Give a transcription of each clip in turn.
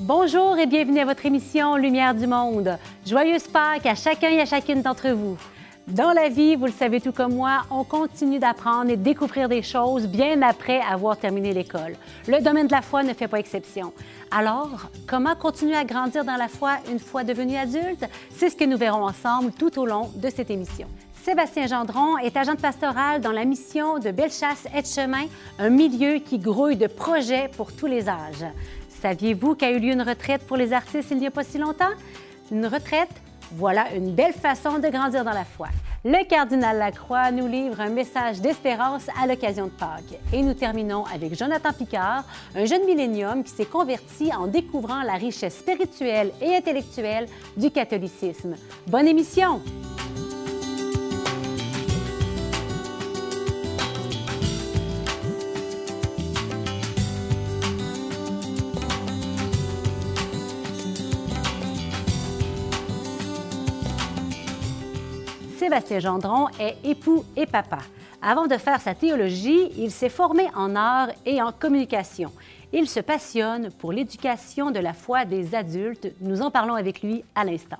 Bonjour et bienvenue à votre émission Lumière du Monde. Joyeuse Pâques à chacun et à chacune d'entre vous. Dans la vie, vous le savez tout comme moi, on continue d'apprendre et de découvrir des choses bien après avoir terminé l'école. Le domaine de la foi ne fait pas exception. Alors, comment continuer à grandir dans la foi une fois devenu adulte? C'est ce que nous verrons ensemble tout au long de cette émission. Sébastien Gendron est agent pastoral dans la mission de Bellechasse Chemin, un milieu qui grouille de projets pour tous les âges. Saviez-vous qu'a eu lieu une retraite pour les artistes il n'y a pas si longtemps? Une retraite, voilà une belle façon de grandir dans la foi. Le cardinal Lacroix nous livre un message d'espérance à l'occasion de Pâques. Et nous terminons avec Jonathan Picard, un jeune millénium qui s'est converti en découvrant la richesse spirituelle et intellectuelle du catholicisme. Bonne émission! Sébastien Gendron est époux et papa. Avant de faire sa théologie, il s'est formé en art et en communication. Il se passionne pour l'éducation de la foi des adultes. Nous en parlons avec lui à l'instant.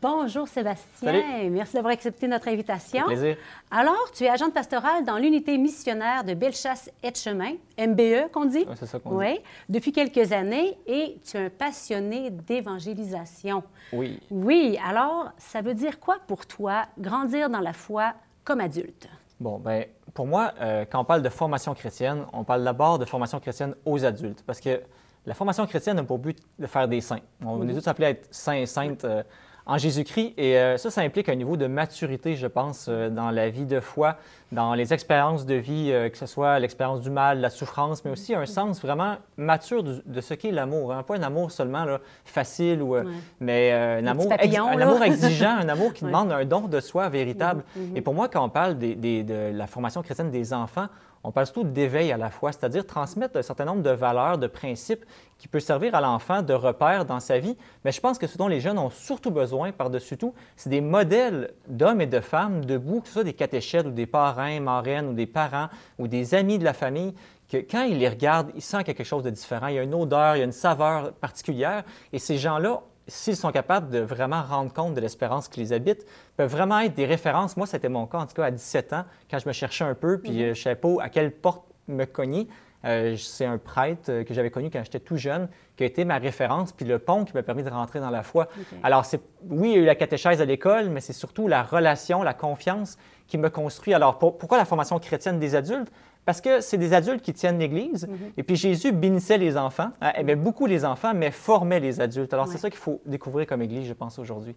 Bonjour Sébastien, Salut. merci d'avoir accepté notre invitation. plaisir. Alors, tu es agente pastorale dans l'unité missionnaire de Bellechasse Chemin, MBE qu'on dit? Ouais, c'est ça qu'on Oui, depuis quelques années et tu es un passionné d'évangélisation. Oui. Oui, alors ça veut dire quoi pour toi grandir dans la foi comme adulte? Bon, ben, pour moi, euh, quand on parle de formation chrétienne, on parle d'abord de formation chrétienne aux adultes, parce que la formation chrétienne a pour but de faire des saints. On est tous appelés à être saints et saintes euh, en Jésus-Christ, et euh, ça, ça implique un niveau de maturité, je pense, euh, dans la vie de foi, dans les expériences de vie, euh, que ce soit l'expérience du mal, la souffrance, mais aussi un sens vraiment mature de, ce qu'est l'amour. hein. Pas un amour seulement là, facile, ou, Ouais. mais euh, un, amour, un amour exigeant, un amour qui Ouais. demande un don de soi véritable. Et pour moi, quand on parle des- des- de la formation chrétienne des enfants, on parle surtout d'éveil à la foi, c'est-à-dire transmettre un certain nombre de valeurs, de principes qui peut servir à l'enfant de repère dans sa vie. Mais je pense que ce dont les jeunes ont surtout besoin, par-dessus tout, c'est des modèles d'hommes et de femmes debout, que ce soit des catéchètes ou des parrains, marraines ou des parents ou des amis de la famille, que quand ils les regardent, ils sentent quelque chose de différent. Il y a une odeur, il y a une saveur particulière. Et ces gens-là, s'ils sont capables de vraiment rendre compte de l'espérance qui les habite, peuvent vraiment être des références. Moi, c'était mon cas, en tout cas, à 17 ans, quand je me cherchais un peu, puis euh, je ne savais pas à quelle porte me cogner. Euh, c'est un prêtre euh, que j'avais connu quand j'étais tout jeune, qui a été ma référence, puis le pont qui m'a permis de rentrer dans la foi. Alors, oui, il y a eu la catéchèse à l'école, mais c'est surtout la relation, la confiance qui me construit. Alors, pour- pourquoi la formation chrétienne des adultes? Parce que c'est des adultes qui tiennent l'Église. Et puis Jésus bénissait les enfants, hein, aimait beaucoup les enfants, mais formait les adultes. Alors Ouais. c'est ça qu'il faut découvrir comme Église, je pense, aujourd'hui.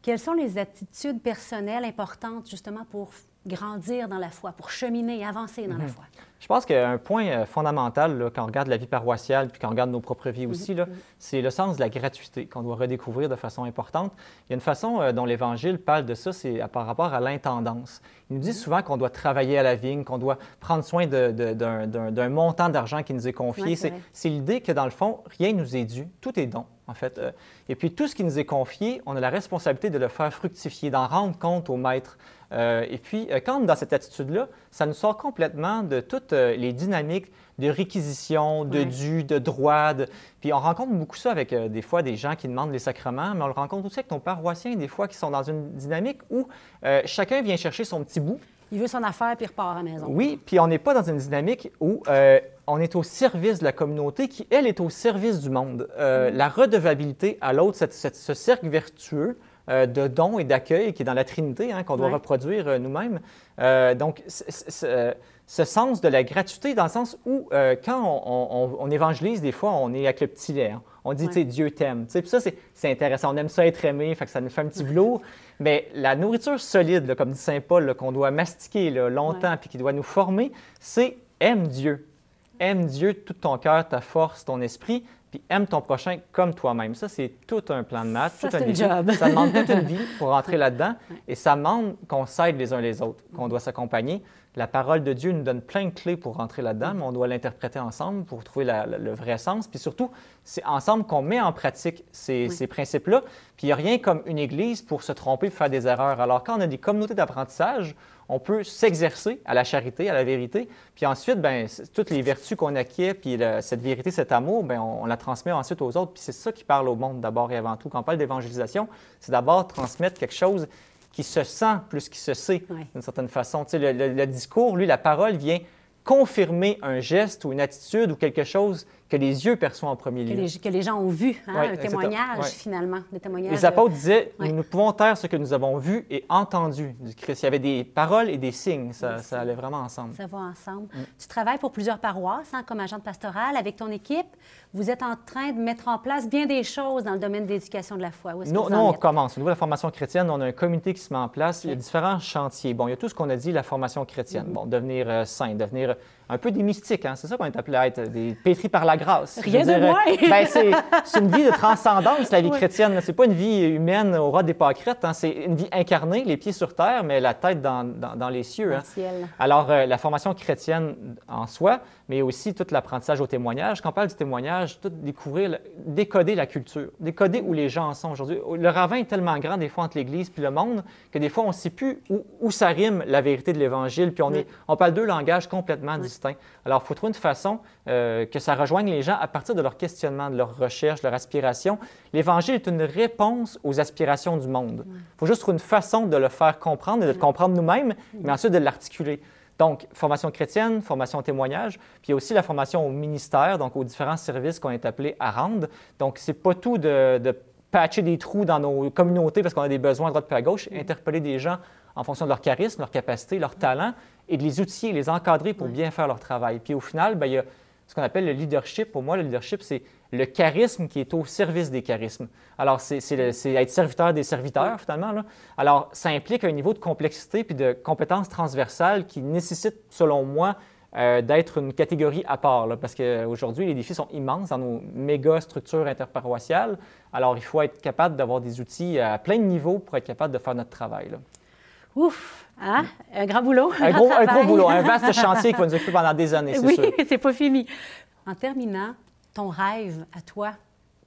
Quelles sont les attitudes personnelles importantes justement pour grandir dans la foi, pour cheminer, avancer dans la foi? Je pense qu'un point euh, fondamental, là, quand on regarde la vie paroissiale, puis quand on regarde nos propres vies aussi, là, c'est le sens de la gratuité qu'on doit redécouvrir de façon importante. Il y a une façon euh, dont l'Évangile parle de ça, c'est par rapport à l'intendance. Il nous dit souvent qu'on doit travailler à la vigne, qu'on doit prendre soin d'un montant d'argent qui nous est confié. Ouais, c'est l'idée que, dans le fond, rien nous est dû, tout est don, en fait. Euh, Et puis, tout ce qui nous est confié, on a la responsabilité de le faire fructifier, d'en rendre compte au maître. Euh, et puis, quand on est dans cette attitude-là, ça nous sort complètement de toutes euh, les dynamiques de réquisition, de Ouais. dû, de droit. de- Puis, on rencontre beaucoup ça avec euh, des fois des gens qui demandent les sacrements, mais on le rencontre aussi avec nos paroissiens, des fois, qui sont dans une dynamique où euh, chacun vient chercher son petit bout. Il veut son affaire puis il repart à la maison. Oui, puis on n'est pas dans une dynamique où euh, on est au service de la communauté qui, elle, est au service du monde. Euh, La redevabilité à l'autre, ce cercle vertueux de dons et d'accueil qui est dans la Trinité, hein, qu'on doit Ouais. reproduire euh, nous-mêmes. Euh, donc, ce sens de la gratuité, dans le sens où, euh, quand on, on- on évangélise, des fois, on est avec le petit lait. hein. On dit, Ouais. tu sais, Dieu t'aime. Puis ça, c'est intéressant. On aime ça être aimé, fait que ça nous fait un petit velours. Mais la nourriture solide, là, comme dit Saint Paul, qu'on doit mastiquer là, longtemps, puis qui doit nous former, c'est aime Dieu. Aime Dieu de tout ton cœur, ta force, ton esprit, puis aime ton prochain comme toi-même. Ça, c'est tout un plan de maths. Ça, tout un une job. Ça demande toute une vie pour rentrer là-dedans. Et ça demande qu'on s'aide les uns les autres, qu'on doit s'accompagner. La parole de Dieu nous donne plein de clés pour rentrer là-dedans, mais on doit l'interpréter ensemble pour trouver la- la- le vrai sens. Puis surtout, c'est ensemble qu'on met en pratique ces, Oui. ces principes-là. Puis il n'y a rien comme une église pour se tromper, pour faire des erreurs. Alors quand on a des communautés d'apprentissage, on peut s'exercer à la charité, à la vérité. Puis ensuite, ben, toutes les vertus qu'on acquiert, puis cette vérité, cet amour, ben, on, la transmet ensuite aux autres. Puis c'est ça qui parle au monde d'abord et avant tout. Quand on parle d'évangélisation, c'est d'abord transmettre quelque chose qui se sent plus qu'il se sait, d'une certaine façon. Tu sais, le, le discours, lui, la parole vient confirmer un geste ou une attitude ou quelque chose que les yeux perçoivent en premier lieu. Que les, gens ont vu, hein, un témoignage finalement. Des témoignages les apôtres disaient, nous pouvons taire ce que nous avons vu et entendu du Christ. Il y avait des paroles et des signes, ça, allait vraiment ensemble. Ça va ensemble. Mm. Tu travailles pour plusieurs paroisses hein, comme agente pastorale avec ton équipe. Vous êtes en train de mettre en place bien des choses dans le domaine de l'éducation de la foi. Nous, nous on commence. Au niveau de la formation chrétienne, on a un comité qui se met en place. Il y a différents chantiers. Bon, il y a tout ce qu'on a dit, la formation chrétienne. Mm-hmm. Bon, devenir euh, saint, devenir un peu des mystiques, hein? c'est ça qu'on est appelé à être, des pétris par la grâce. Rien de moins! ben, c'est une vie de transcendance, la vie chrétienne. C'est pas une vie humaine au ras des pâquerettes, hein? c'est une vie incarnée, les pieds sur terre, mais la tête dans, dans, les cieux. Hein? Alors, euh, la formation chrétienne en soi, mais aussi tout l'apprentissage au témoignage. Quand on parle du témoignage, tout découvrir, décoder la culture, décoder où les gens en sont aujourd'hui. Le ravin est tellement grand des fois entre l'Église puis le monde que des fois on ne sait plus où, où, ça rime la vérité de l'Évangile, puis on, est, on parle deux langages complètement distincts. Alors, il faut trouver une façon euh, que ça rejoigne les gens à partir de leur questionnement, de leur recherche, de leur aspiration. L'Évangile est une réponse aux aspirations du monde. Il faut juste trouver une façon de le faire comprendre et de le comprendre nous-mêmes, mais ensuite de l'articuler. Donc, formation chrétienne, formation témoignage, puis il y a aussi la formation au ministère, donc aux différents services qu'on est appelés à rendre. Donc, c'est pas tout de, patcher des trous dans nos communautés parce qu'on a des besoins à droite et à gauche, interpeller des gens en fonction de leur charisme, leur capacité, leur talent, et de les outiller, les encadrer pour bien faire leur travail. Puis au final, bien, il y a ce qu'on appelle le leadership. Pour moi, le leadership, c'est le charisme qui est au service des charismes. Alors, c'est être serviteur des serviteurs, finalement. Là. Alors, ça implique un niveau de complexité puis de compétences transversales qui nécessite, selon moi, euh, d'être une catégorie à part, là, parce qu'aujourd'hui, les défis sont immenses dans nos méga structures interparoissiales. Alors, il faut être capable d'avoir des outils à plein de niveaux pour être capable de faire notre travail. Là. Ouf! Hein? Un grand boulot. Un, gros, un gros, boulot, un vaste chantier qui va nous occuper pendant des années, c'est oui, sûr. Oui, c'est pas fini. En terminant, ton rêve à toi,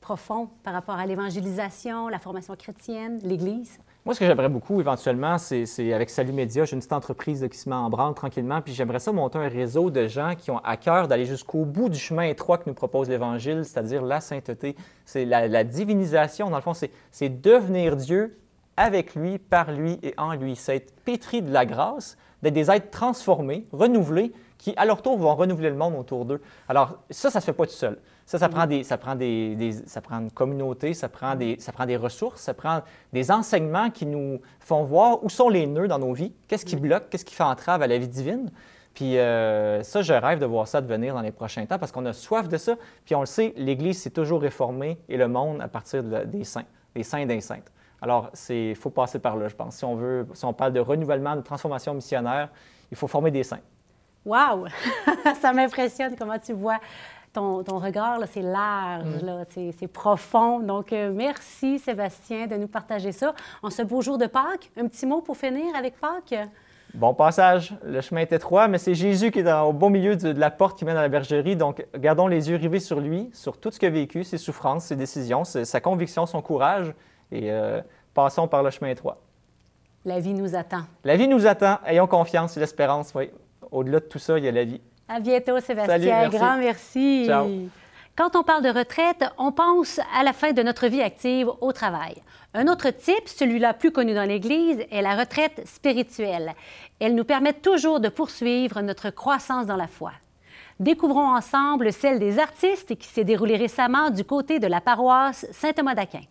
profond, par rapport à l'évangélisation, la formation chrétienne, l'Église? Moi, ce que j'aimerais beaucoup éventuellement, c'est avec Salut Média, j'ai une petite entreprise qui se met en branle tranquillement, puis j'aimerais ça monter un réseau de gens qui ont à cœur d'aller jusqu'au bout du chemin étroit que nous propose l'Évangile, c'est-à-dire la sainteté. C'est la, divinisation, dans le fond, c'est devenir Dieu avec lui, par lui et en lui. C'est être pétri de la grâce, d'être des êtres transformés, renouvelés, qui à leur tour vont renouveler le monde autour d'eux. Alors ça, ça ne se fait pas tout seul. Ça, ça prend, des, ça prend, des, ça prend une communauté, ça prend, des, ça prend des ressources, ça prend des enseignements qui nous font voir où sont les nœuds dans nos vies, qu'est-ce qui bloque, qu'est-ce qui fait entrave à la vie divine? Puis euh, ça, je rêve de voir ça devenir dans les prochains temps parce qu'on a soif de ça. Puis on le sait, l'Église s'est toujours réformée et le monde à partir des saints, des saints et des saintes. Alors, il faut passer par là, je pense. Si on veut, si on parle de renouvellement, de transformation missionnaire, il faut former des saints. Wow! Ça m'impressionne comment tu vois ton, regard, c'est large, mm. c'est profond. Donc, euh, merci Sébastien de nous partager ça. En ce beau jour de Pâques, un petit mot pour finir avec Pâques? Bon passage. Le chemin est étroit, mais c'est Jésus qui est au bon milieu de, la porte qui mène à la bergerie. Donc, gardons les yeux rivés sur lui, sur tout ce qu'il a vécu, ses souffrances, ses décisions, sa conviction, son courage. Et euh, passons par le chemin étroit. La vie nous attend. La vie nous attend. Ayons confiance et l'espérance, oui. Au-delà de tout ça, il y a la vie. À bientôt, Sébastien. Grand merci. Ciao. Quand on parle de retraite, on pense à la fin de notre vie active au travail. Un autre type, celui-là plus connu dans l'Église, est la retraite spirituelle. Elle nous permet toujours de poursuivre notre croissance dans la foi. Découvrons ensemble celle des artistes qui s'est déroulée récemment du côté de la paroisse Saint-Thomas d'Aquin.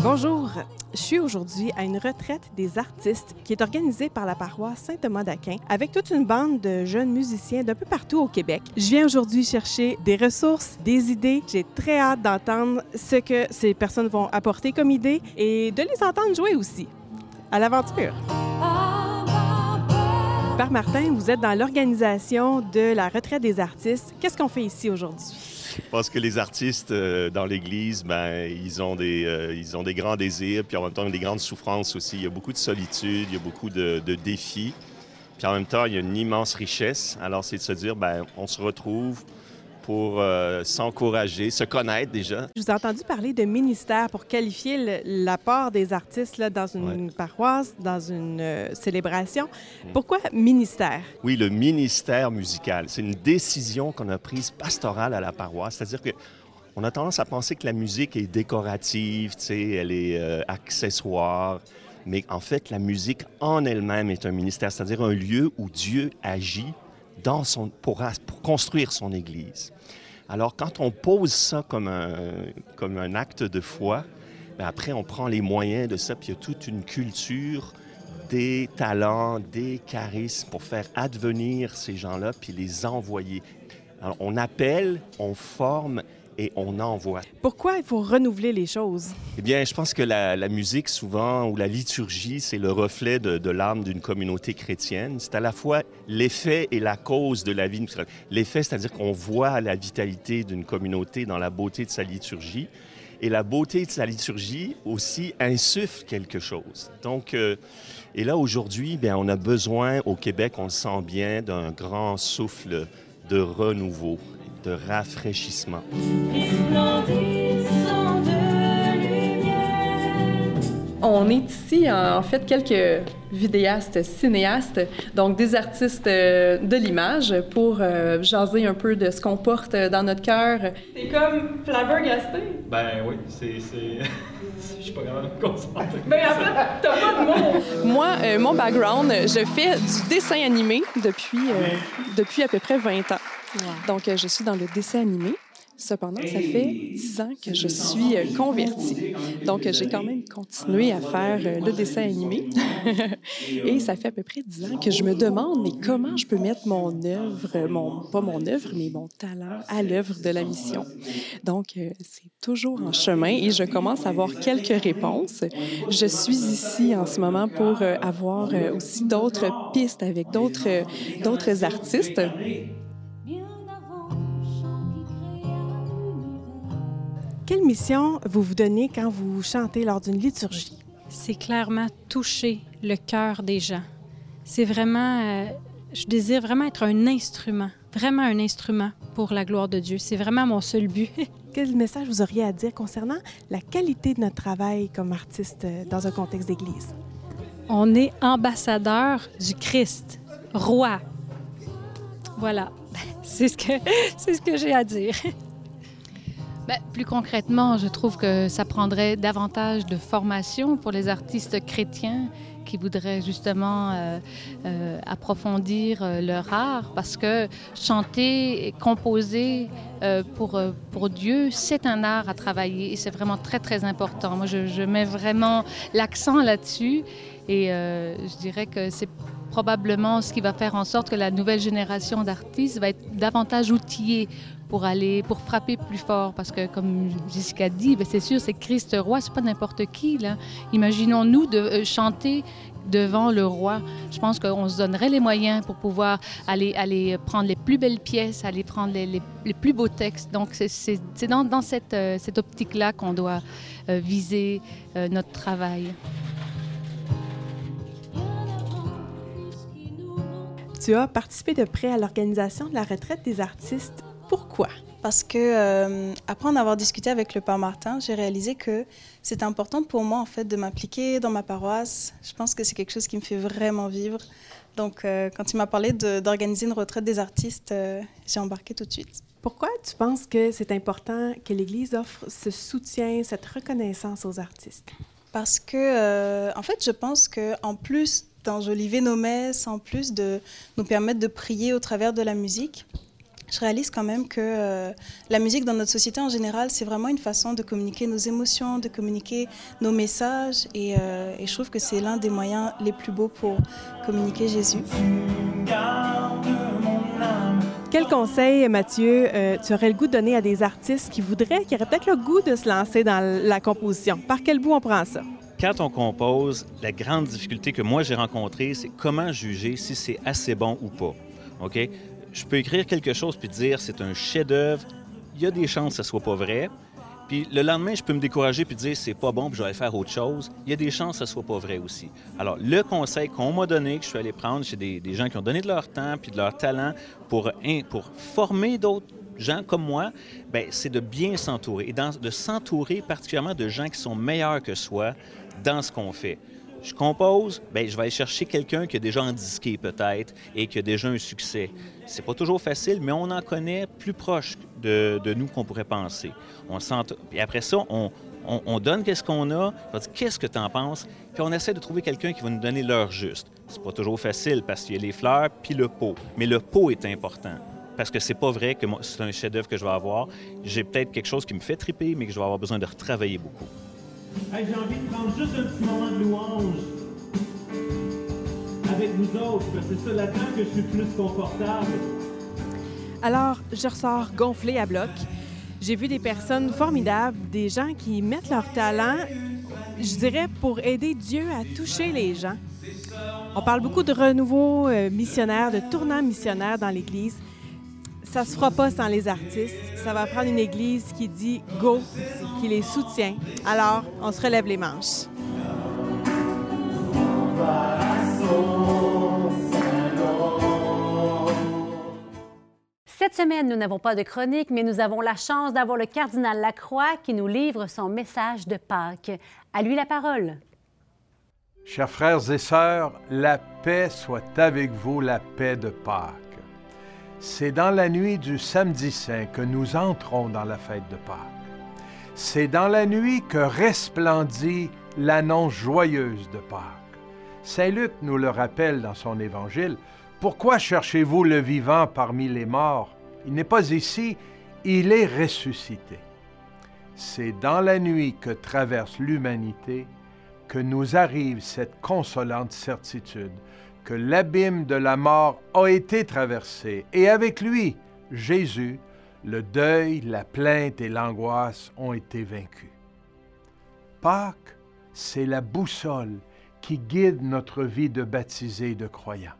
Bonjour, je suis aujourd'hui à une retraite des artistes qui est organisée par la paroisse Saint-Thomas d'Aquin avec toute une bande de jeunes musiciens d'un peu partout au Québec. Je viens aujourd'hui chercher des ressources, des idées. J'ai très hâte d'entendre ce que ces personnes vont apporter comme idées et de les entendre jouer aussi. À l'aventure! Père Martin, vous êtes dans l'organisation de la retraite des artistes. Qu'est-ce qu'on fait ici aujourd'hui? Parce que les artistes euh, dans l'Église, ben, ils, ont des, euh, ils ont des grands désirs, puis en même temps des grandes souffrances aussi. Il y a beaucoup de solitude, il y a beaucoup de, défis. Puis en même temps, il y a une immense richesse. Alors, c'est de se dire, ben, on se retrouve pour euh, s'encourager, se connaître déjà. Je vous ai entendu parler de ministère pour qualifier l'apport des artistes là, dans une paroisse, dans une euh, célébration. Mm. Pourquoi ministère? Oui, le ministère musical. C'est une décision qu'on a prise pastorale à la paroisse, c'est-à-dire que on a tendance à penser que la musique est décorative, elle est euh, accessoire, mais en fait, la musique en elle-même est un ministère, c'est-à-dire un lieu où Dieu agit pour, construire son Église. Alors, quand on pose ça comme un, acte de foi, ben après, on prend les moyens de ça, puis il y a toute une culture des talents, des charismes pour faire advenir ces gens-là, puis les envoyer. On appelle, on forme et on envoie. Pourquoi il faut renouveler les choses? Eh bien, je pense que la, musique, souvent, ou la liturgie, c'est le reflet de, l'âme d'une communauté chrétienne. C'est à la fois l'effet et la cause de la vie. L'effet, c'est-à-dire qu'on voit la vitalité d'une communauté dans la beauté de sa liturgie. Et la beauté de sa liturgie aussi insuffle quelque chose. Donc, euh, et là, aujourd'hui, bien, on a besoin, au Québec, on le sent bien, d'un grand souffle de renouveau de rafraîchissement. On est ici, en fait, quelques vidéastes, cinéastes, donc des artistes euh, de l'image pour euh, jaser un peu de ce qu'on porte dans notre cœur. C'est comme flabbergasté. Ben oui, c'est... Je suis pas capable de me concentrer. Ben en fait, t'as pas de mots. Moi, euh, mon background, je fais du dessin animé depuis, depuis à peu près 20 ans. Donc, je suis dans le dessin animé. Cependant, ça fait dix ans que je suis euh, convertie. Donc, j'ai quand même continué à faire euh, le dessin animé. Et ça fait à peu près dix ans que je me demande, mais comment je peux mettre mon œuvre, mon, pas mon œuvre, mais mon talent à l'œuvre de la mission? Donc, euh, c'est toujours en chemin et je commence à avoir quelques réponses. Je suis ici en ce moment pour avoir aussi d'autres pistes avec d'autres artistes. Quelle mission vous vous donnez quand vous chantez lors d'une liturgie? C'est clairement toucher le cœur des gens. C'est vraiment, euh, je désire vraiment être un instrument, vraiment un instrument pour la gloire de Dieu. C'est vraiment mon seul but. Quel message vous auriez à dire concernant la qualité de notre travail comme artiste euh, dans un contexte d'église? On est ambassadeur du Christ, roi. Voilà, c'est ce que, c'est ce que j'ai à dire. Ben, plus concrètement, je trouve que ça prendrait davantage de formation pour les artistes chrétiens qui voudraient justement euh, euh, approfondir euh, leur art parce que chanter et composer pour, pour Dieu, c'est un art à travailler et c'est vraiment très, très important. Moi, je, je mets vraiment l'accent là-dessus et je dirais que c'est probablement ce qui va faire en sorte que la nouvelle génération d'artistes va être davantage outillée pour aller, pour frapper plus fort. Parce que, comme Jessica dit, ben, c'est sûr, c'est Christ roi, c'est pas n'importe qui. Là. Imaginons-nous de euh, chanter devant le roi. Je pense qu'on se donnerait les moyens pour pouvoir aller, aller prendre les plus belles pièces, aller prendre les, plus beaux textes. Donc, c'est dans, dans, cette, euh, cette optique-là qu'on doit euh, viser notre travail. Tu as participé de près à l'organisation de la retraite des artistes pourquoi? Parce que euh, après en avoir discuté avec le père Martin, j'ai réalisé que c'est important pour moi en fait de m'impliquer dans ma paroisse. Je pense que c'est quelque chose qui me fait vraiment vivre. Donc euh, quand il m'a parlé d'organiser une retraite des artistes, euh, j'ai embarqué tout de suite. Pourquoi tu penses que c'est important que l'Église offre ce soutien, cette reconnaissance aux artistes? Parce que, en fait, je pense que en plus d'enjoliver nos messes, en plus de nous permettre de prier au travers de la musique, je réalise quand même que euh, la musique dans notre société en général, c'est vraiment une façon de communiquer nos émotions, de communiquer nos messages. Et, euh, je trouve que c'est l'un des moyens les plus beaux pour communiquer Jésus. Quel conseil, Mathieu, euh, tu aurais le goût de donner à des artistes qui voudraient, qui auraient peut-être le goût de se lancer dans la composition? Par quel bout on prend ça? Quand on compose, la grande difficulté que moi j'ai rencontrée, c'est comment juger si c'est assez bon ou pas. OK? je peux écrire quelque chose puis dire c'est un chef-d'œuvre. Il y a des chances que ce soit pas vrai. Puis le lendemain, je peux me décourager puis dire c'est pas bon, puis je vais faire autre chose. Il y a des chances que ce soit pas vrai aussi. Alors, le conseil qu'on m'a donné, que je suis allé prendre chez des, gens qui ont donné de leur temps puis de leur talent pour, pour former d'autres gens comme moi, ben, c'est de bien s'entourer et de s'entourer particulièrement de gens qui sont meilleurs que soi dans ce qu'on fait. Je compose, ben, je vais aller chercher quelqu'un qui a déjà en disqué peut-être et qui a déjà un succès. C'est pas toujours facile, mais on en connaît plus proche de, nous qu'on pourrait penser. On. Puis après ça, on, on, donne qu'est-ce qu'on a, on dit qu'est-ce que tu en penses, puis on essaie de trouver quelqu'un qui va nous donner l'heure juste. C'est pas toujours facile parce qu'il y a les fleurs puis le pot, mais le pot est important parce que c'est pas vrai que c'est un chef-d'œuvre que je vais avoir. J'ai peut-être quelque chose qui me fait triper, mais que je vais avoir besoin de retravailler beaucoup. J'ai envie de prendre juste un petit moment de louange avec vous autres, parce que c'est ça là-dedans que je suis plus confortable. Alors, je ressors gonflé à bloc. J'ai vu des personnes formidables, des gens qui mettent leur talent, je dirais, pour aider Dieu à toucher les gens. On parle beaucoup de renouveau euh, missionnaire, de tournant missionnaire dans l'Église. Ça se fera pas sans les artistes. Ça va prendre une Église qui dit go, qui les soutient. Alors, on se relève les manches. Cette semaine, nous n'avons pas de chronique, mais nous avons la chance d'avoir le cardinal Lacroix qui nous livre son message de Pâques. À lui la parole. Chers frères et sœurs, la paix soit avec vous, la paix de Pâques. C'est dans la nuit du samedi saint que nous entrons dans la fête de Pâques. C'est dans la nuit que resplendit l'annonce joyeuse de Pâques. Saint Luc nous le rappelle dans son évangile. Pourquoi cherchez-vous le vivant parmi les morts? Il n'est pas ici, il est ressuscité. C'est dans la nuit que traverse l'humanité que nous arrive cette consolante certitude que l'abîme de la mort a été traversé et avec lui, Jésus, le deuil, la plainte et l'angoisse ont été vaincus. Pâques, c'est la boussole qui guide notre vie de baptisé et de croyant.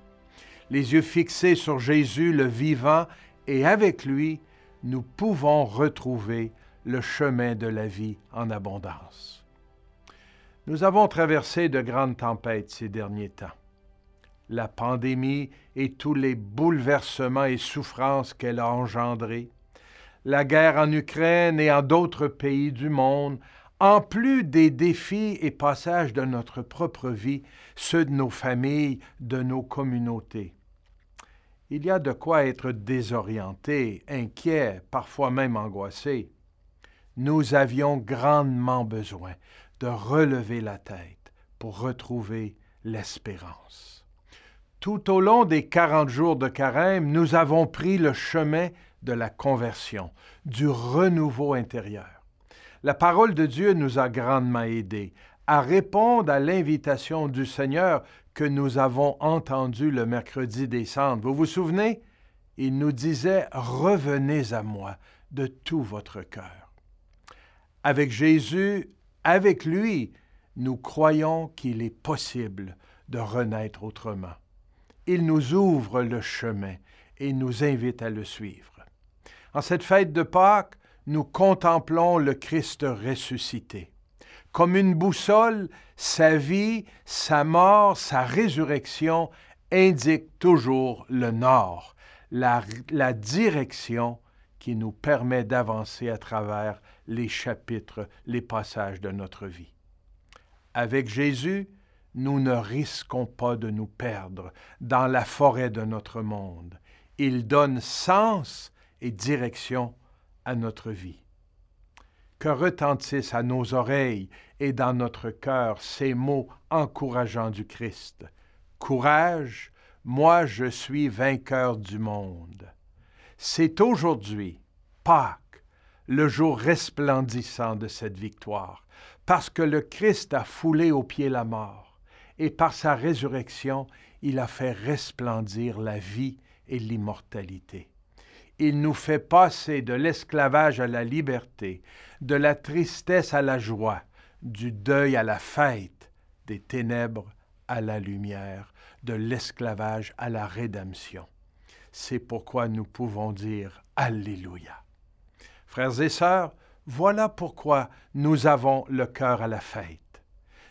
Les yeux fixés sur Jésus, le vivant et avec lui, nous pouvons retrouver le chemin de la vie en abondance. Nous avons traversé de grandes tempêtes ces derniers temps. La pandémie et tous les bouleversements et souffrances qu'elle a engendrés, la guerre en Ukraine et en d'autres pays du monde, en plus des défis et passages de notre propre vie, ceux de nos familles, de nos communautés il y a de quoi être désorienté, inquiet, parfois même angoissé. Nous avions grandement besoin de relever la tête pour retrouver l'espérance. Tout au long des quarante jours de carême, nous avons pris le chemin de la conversion, du renouveau intérieur. La parole de Dieu nous a grandement aidés à répondre à l'invitation du Seigneur que nous avons entendu le mercredi des cendres. Vous vous souvenez? Il nous disait, Revenez à moi de tout votre cœur. Avec Jésus, avec lui, nous croyons qu'il est possible de renaître autrement. Il nous ouvre le chemin et nous invite à le suivre. En cette fête de Pâques, nous contemplons le Christ ressuscité. Comme une boussole, sa vie, sa mort, sa résurrection indiquent toujours le nord, la, direction qui nous permet d'avancer à travers les chapitres, les passages de notre vie. Avec Jésus, nous ne risquons pas de nous perdre dans la forêt de notre monde. Il donne sens et direction à notre vie que retentissent à nos oreilles et dans notre cœur ces mots encourageants du Christ. Courage, moi je suis vainqueur du monde. C'est aujourd'hui, Pâques, le jour resplendissant de cette victoire, parce que le Christ a foulé aux pieds la mort, et par sa résurrection, il a fait resplendir la vie et l'immortalité il nous fait passer de l'esclavage à la liberté, de la tristesse à la joie, du deuil à la fête, des ténèbres à la lumière, de l'esclavage à la rédemption. C'est pourquoi nous pouvons dire Alléluia. Frères et sœurs, voilà pourquoi nous avons le cœur à la fête.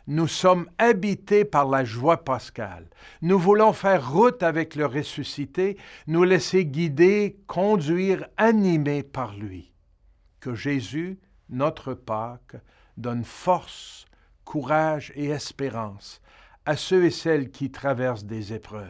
Nous sommes habités par la joie pascale. Nous voulons faire route avec le ressuscité, nous laisser guider, conduire, animer par lui. Que Jésus, notre Pâque, donne force, courage et espérance à ceux et celles qui traversent des épreuves.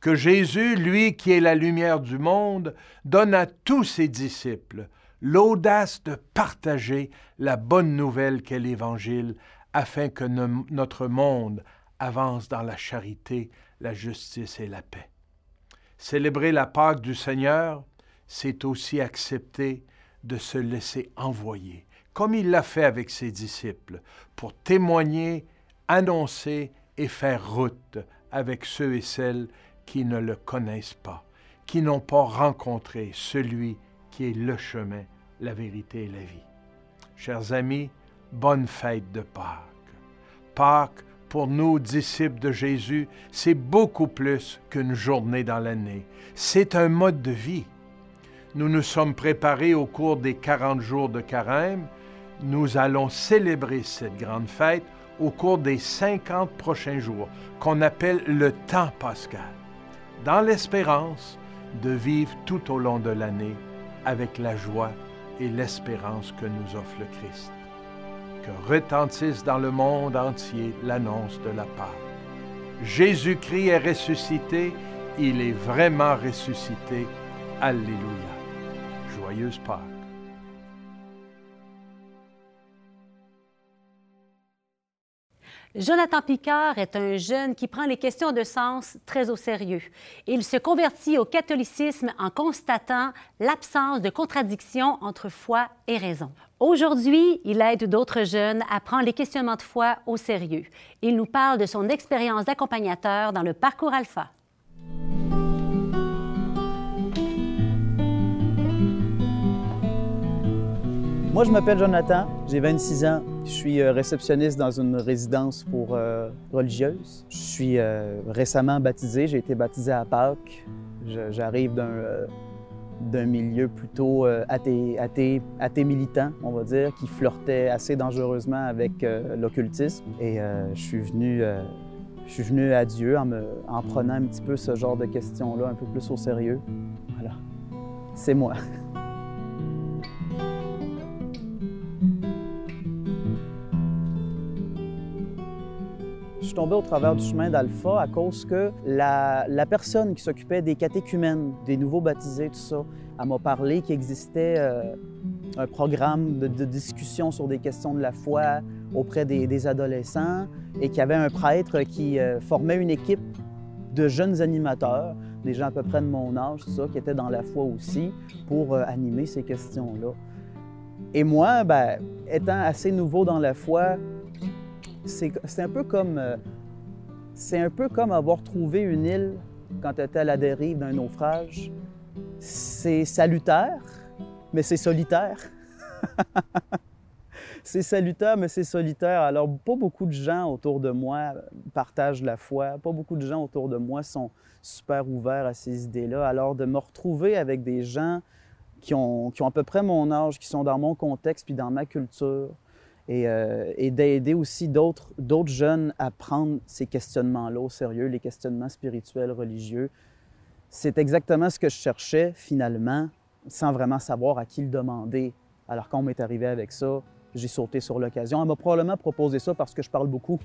Que Jésus, lui qui est la lumière du monde, donne à tous ses disciples l'audace de partager la bonne nouvelle qu'est l'Évangile afin que notre monde avance dans la charité, la justice et la paix. Célébrer la Pâque du Seigneur, c'est aussi accepter de se laisser envoyer, comme il l'a fait avec ses disciples, pour témoigner, annoncer et faire route avec ceux et celles qui ne le connaissent pas, qui n'ont pas rencontré celui qui est le chemin, la vérité et la vie. Chers amis, bonne fête de Pâques. Pâques, pour nous, disciples de Jésus, c'est beaucoup plus qu'une journée dans l'année. C'est un mode de vie. Nous nous sommes préparés au cours des 40 jours de carême. Nous allons célébrer cette grande fête au cours des 50 prochains jours, qu'on appelle le temps pascal, dans l'espérance de vivre tout au long de l'année avec la joie et l'espérance que nous offre le Christ. Que retentisse dans le monde entier l'annonce de la Pâque. Jésus-Christ est ressuscité, il est vraiment ressuscité. Alléluia. Joyeuse Pâque. Jonathan Picard est un jeune qui prend les questions de sens très au sérieux. Il se convertit au catholicisme en constatant l'absence de contradiction entre foi et raison. Aujourd'hui, il aide d'autres jeunes à prendre les questionnements de foi au sérieux. Il nous parle de son expérience d'accompagnateur dans le parcours alpha. Moi, je m'appelle Jonathan, j'ai 26 ans. Je suis euh, réceptionniste dans une résidence pour euh, religieuses. Je suis euh, récemment baptisé, j'ai été baptisé à Pâques. J'arrive d'un milieu plutôt athée, athée, militant, on va dire, qui flirtait assez dangereusement avec l'occultisme. Et je suis venu je suis venu à Dieu en prenant un petit peu ce genre de questions-là un peu plus au sérieux. Voilà. C'est moi. suis tombé au travers du chemin d'Alpha à cause que la, personne qui s'occupait des catéchumènes, des nouveaux baptisés, tout ça, elle m'a parlé qu'il existait euh, un programme de, discussion sur des questions de la foi auprès des, adolescents et qu'il y avait un prêtre qui euh, formait une équipe de jeunes animateurs, des gens à peu près de mon âge, tout ça, qui étaient dans la foi aussi, pour euh, animer ces questions-là. Et moi, ben, étant assez nouveau dans la foi, c'est un peu comme euh, c'est un peu comme avoir trouvé une île quand tu étais à la dérive d'un naufrage. C'est salutaire, mais c'est solitaire. c'est salutaire, mais c'est solitaire. Alors, pas beaucoup de gens autour de moi partagent la foi. Pas beaucoup de gens autour de moi sont super ouverts à ces idées-là. Alors, de me retrouver avec des gens qui ont, qui ont à peu près mon âge, qui sont dans mon contexte puis dans ma culture, euh, et, d'aider aussi d'autres jeunes à prendre ces questionnements-là au sérieux, les questionnements spirituels, religieux. C'est exactement ce que je cherchais finalement, sans vraiment savoir à qui le demander. Alors quand on m'est arrivé avec ça, j'ai sauté sur l'occasion. Elle m'a probablement proposé ça parce que je parle beaucoup.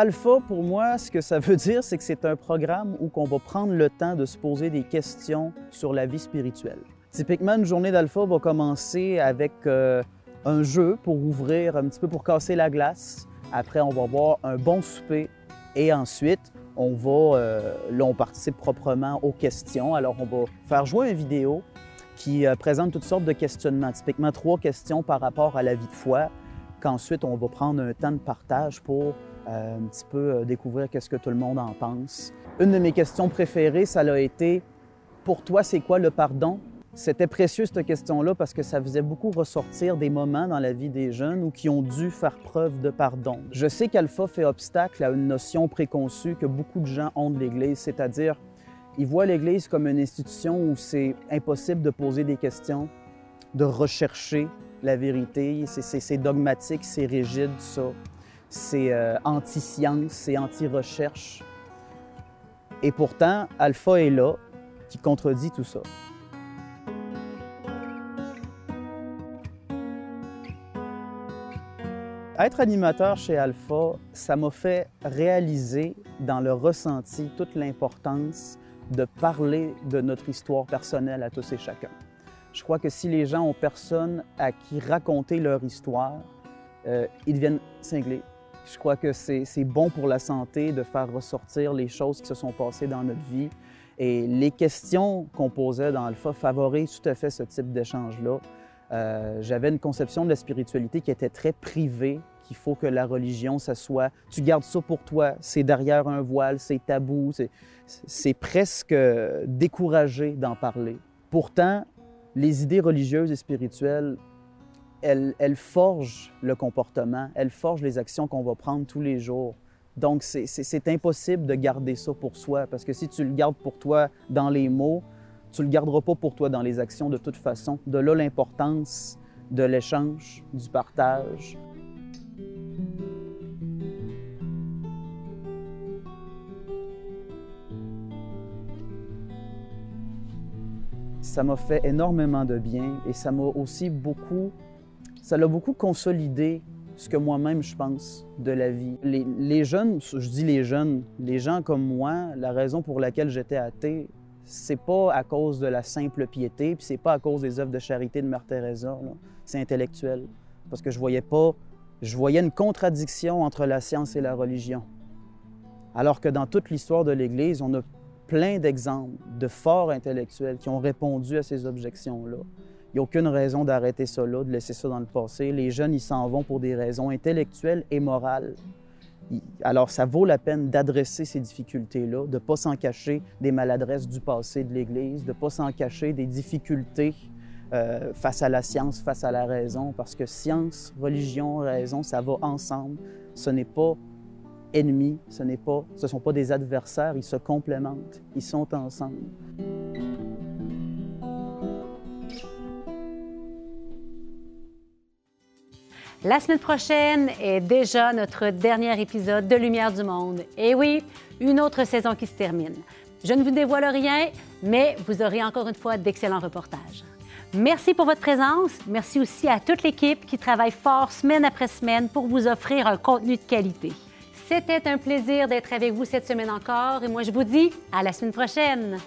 Alpha, pour moi, ce que ça veut dire, c'est que c'est un programme où on va prendre le temps de se poser des questions sur la vie spirituelle. Typiquement, une journée d'Alpha va commencer avec euh, un jeu pour ouvrir un petit peu, pour casser la glace. Après, on va avoir un bon souper et ensuite, on va, euh, là, on participe proprement aux questions. Alors, on va faire jouer une vidéo qui euh, présente toutes sortes de questionnements, typiquement trois questions par rapport à la vie de foi, qu'ensuite, on va prendre un temps de partage pour euh, un petit peu euh, découvrir qu'est-ce que tout le monde en pense. Une de mes questions préférées, ça a été Pour toi, c'est quoi le pardon? C'était précieux cette question-là parce que ça faisait beaucoup ressortir des moments dans la vie des jeunes ou qui ont dû faire preuve de pardon. Je sais qu'Alpha fait obstacle à une notion préconçue que beaucoup de gens ont de l'Église, c'est-à-dire Ils voient l'Église comme une institution où c'est impossible de poser des questions, de rechercher la vérité. C'est dogmatique, c'est rigide, ça. C'est euh, anti-science, c'est anti-recherche. Et pourtant, Alpha est là, qui contredit tout ça. Être animateur chez Alpha, ça m'a fait réaliser dans le ressenti toute l'importance de parler de notre histoire personnelle à tous et chacun. Je crois que si les gens ont personne à qui raconter leur histoire, euh, ils deviennent cinglés. Je crois que c'est bon pour la santé de faire ressortir les choses qui se sont passées dans notre vie. Et les questions qu'on posait dans Alpha favorisent tout à fait ce type d'échange-là. Euh, J'avais une conception de la spiritualité qui était très privée, qu'il faut que la religion, ça soit, tu gardes ça pour toi, c'est derrière un voile, c'est tabou, c'est presque découragé d'en parler. Pourtant, les idées religieuses et spirituelles, elles forgent le comportement, elles forgent les actions qu'on va prendre tous les jours. Donc, c'est impossible de garder ça pour soi, parce que si tu le gardes pour toi dans les mots, tu ne le garderas pas pour toi dans les actions de toute façon. De là l'importance de l'échange, du partage. Ça m'a fait énormément de bien et ça m'a aussi beaucoup, ça l'a beaucoup consolidé ce que moi-même je pense de la vie. Les, jeunes, je dis les jeunes, les gens comme moi, la raison pour laquelle j'étais athée, c'est pas à cause de la simple piété, puis c'est pas à cause des œuvres de charité de Mère Teresa, c'est intellectuel. Parce que je voyais pas, je voyais une contradiction entre la science et la religion. Alors que dans toute l'histoire de l'Église, on a plein d'exemples de forts intellectuels qui ont répondu à ces objections-là. Il n'y a aucune raison d'arrêter ça là, de laisser ça dans le passé. Les jeunes, ils s'en vont pour des raisons intellectuelles et morales. Alors, ça vaut la peine d'adresser ces difficultés-là, de ne pas s'en cacher des maladresses du passé de l'Église, de ne pas s'en cacher des difficultés euh, face à la science, face à la raison, parce que science, religion, raison, ça va ensemble. Ce n'est pas ennemi, ce n'est pas, ce sont pas des adversaires, ils se complémentent, ils sont ensemble. La semaine prochaine est déjà notre dernier épisode de Lumière du Monde. Et oui, une autre saison qui se termine. Je ne vous dévoile rien, mais vous aurez encore une fois d'excellents reportages. Merci pour votre présence. Merci aussi à toute l'équipe qui travaille fort semaine après semaine pour vous offrir un contenu de qualité. C'était un plaisir d'être avec vous cette semaine encore et moi je vous dis à la semaine prochaine.